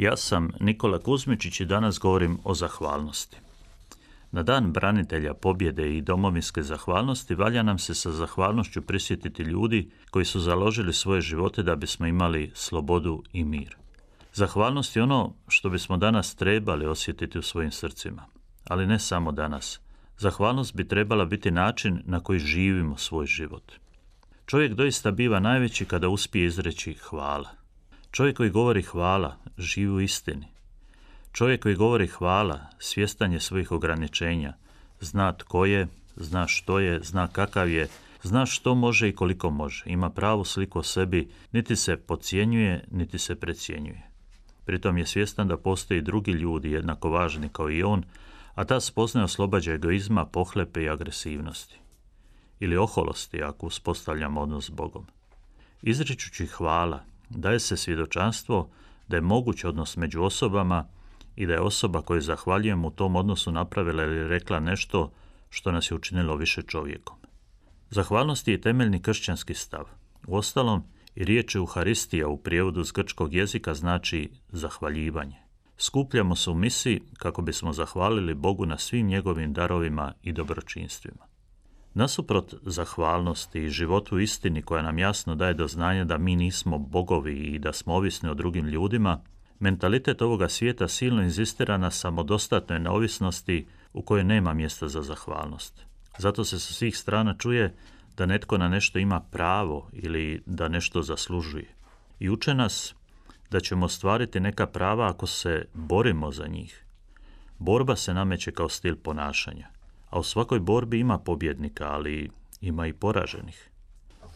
Ja sam Nikola Kuzmičić i danas govorim o zahvalnosti. Na dan branitelja pobjede i domovinske zahvalnosti valja nam se sa zahvalnošću prisjetiti ljudi koji su založili svoje živote da bismo imali slobodu i mir. Zahvalnost je ono što bismo danas trebali osjetiti u svojim srcima, ali ne samo danas. Zahvalnost bi trebala biti način na koji živimo svoj život. Čovjek doista biva najveći kada uspije izreći hvala. Čovjek koji govori hvala, živi u istini. Čovjek koji govori hvala, svjestan je svojih ograničenja, zna tko je, zna što je, zna kakav je, zna što može i koliko može. Ima pravu sliku o sebi, niti se podcjenjuje, niti se precjenjuje. Pritom je svjestan da postoji drugi ljudi jednako važni kao i on, a ta spoznaje oslobađa egoizma, pohlepe i agresivnosti. Ili oholosti ako uspostavljamo odnos s Bogom. Izričući hvala, daje se svjedočanstvo da je moguć odnos među osobama i da je osoba koju zahvaljujem u tom odnosu napravila ili rekla nešto što nas je učinilo više čovjekom. Zahvalnost je temeljni kršćanski stav. Uostalom, i riječ Euharistija u prijevodu s grčkog jezika znači zahvaljivanje. Skupljamo se u misiji kako bismo zahvalili Bogu na svim njegovim darovima i dobročinstvima. Nasuprot zahvalnosti i životu istini koja nam jasno daje do znanja da mi nismo bogovi i da smo ovisni o drugim ljudima, mentalitet ovoga svijeta silno inzistira na samodostatnoj neovisnosti u kojoj nema mjesta za zahvalnost. Zato se sa svih strana čuje da netko na nešto ima pravo ili da nešto zaslužuje. I uče nas da ćemo ostvariti neka prava ako se borimo za njih. Borba se nameće kao stil ponašanja a u svakoj borbi ima pobjednika, ali ima i poraženih.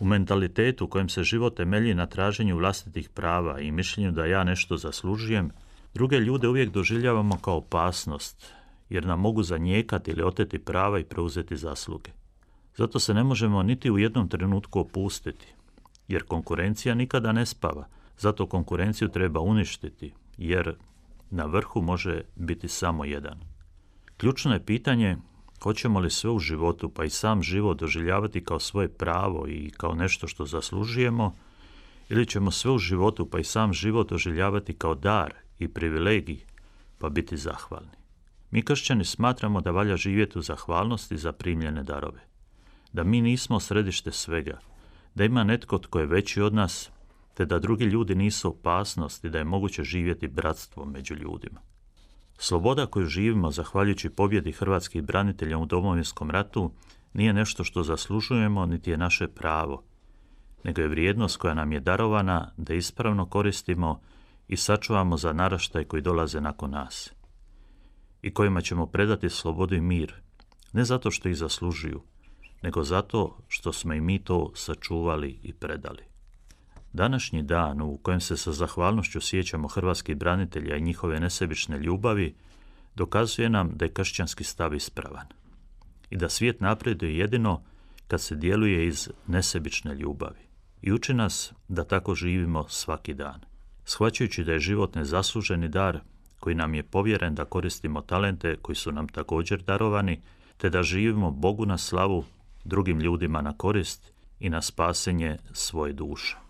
U mentalitetu kojem se život temelji na traženju vlastitih prava i mišljenju da ja nešto zaslužujem, druge ljude uvijek doživljavamo kao opasnost, jer nam mogu zanijekati ili oteti prava i preuzeti zasluge. Zato se ne možemo niti u jednom trenutku opustiti, jer konkurencija nikada ne spava. Zato konkurenciju treba uništiti, jer na vrhu može biti samo jedan. Ključno je pitanje Hoćemo li sve u životu, pa i sam život doživljavati kao svoje pravo i kao nešto što zaslužujemo, ili ćemo sve u životu, pa i sam život doživljavati kao dar i privilegij, pa biti zahvalni. Mi kršćani smatramo da valja živjeti u zahvalnosti za primljene darove. Da mi nismo središte svega, da ima netko tko je veći od nas, te da drugi ljudi nisu opasnost da je moguće živjeti bratstvo među ljudima. Sloboda koju živimo zahvaljujući pobjedi hrvatskih branitelja u domovinskom ratu nije nešto što zaslužujemo niti je naše pravo, nego je vrijednost koja nam je darovana da ispravno koristimo i sačuvamo za naraštaj koji dolaze nakon nas i kojima ćemo predati slobodu i mir, ne zato što ih zaslužuju, nego zato što smo i mi to sačuvali i predali. Današnji dan u kojem se sa zahvalnošću sjećamo hrvatskih branitelja i njihove nesebične ljubavi dokazuje nam da je kršćanski stav ispravan i da svijet napreduje jedino kad se djeluje iz nesebične ljubavi. I uči nas da tako živimo svaki dan. Shvaćajući da je život nezasluženi dar koji nam je povjeren da koristimo talente koji su nam također darovani, te da živimo Bogu na slavu, drugim ljudima na korist i na spasenje svoje duše.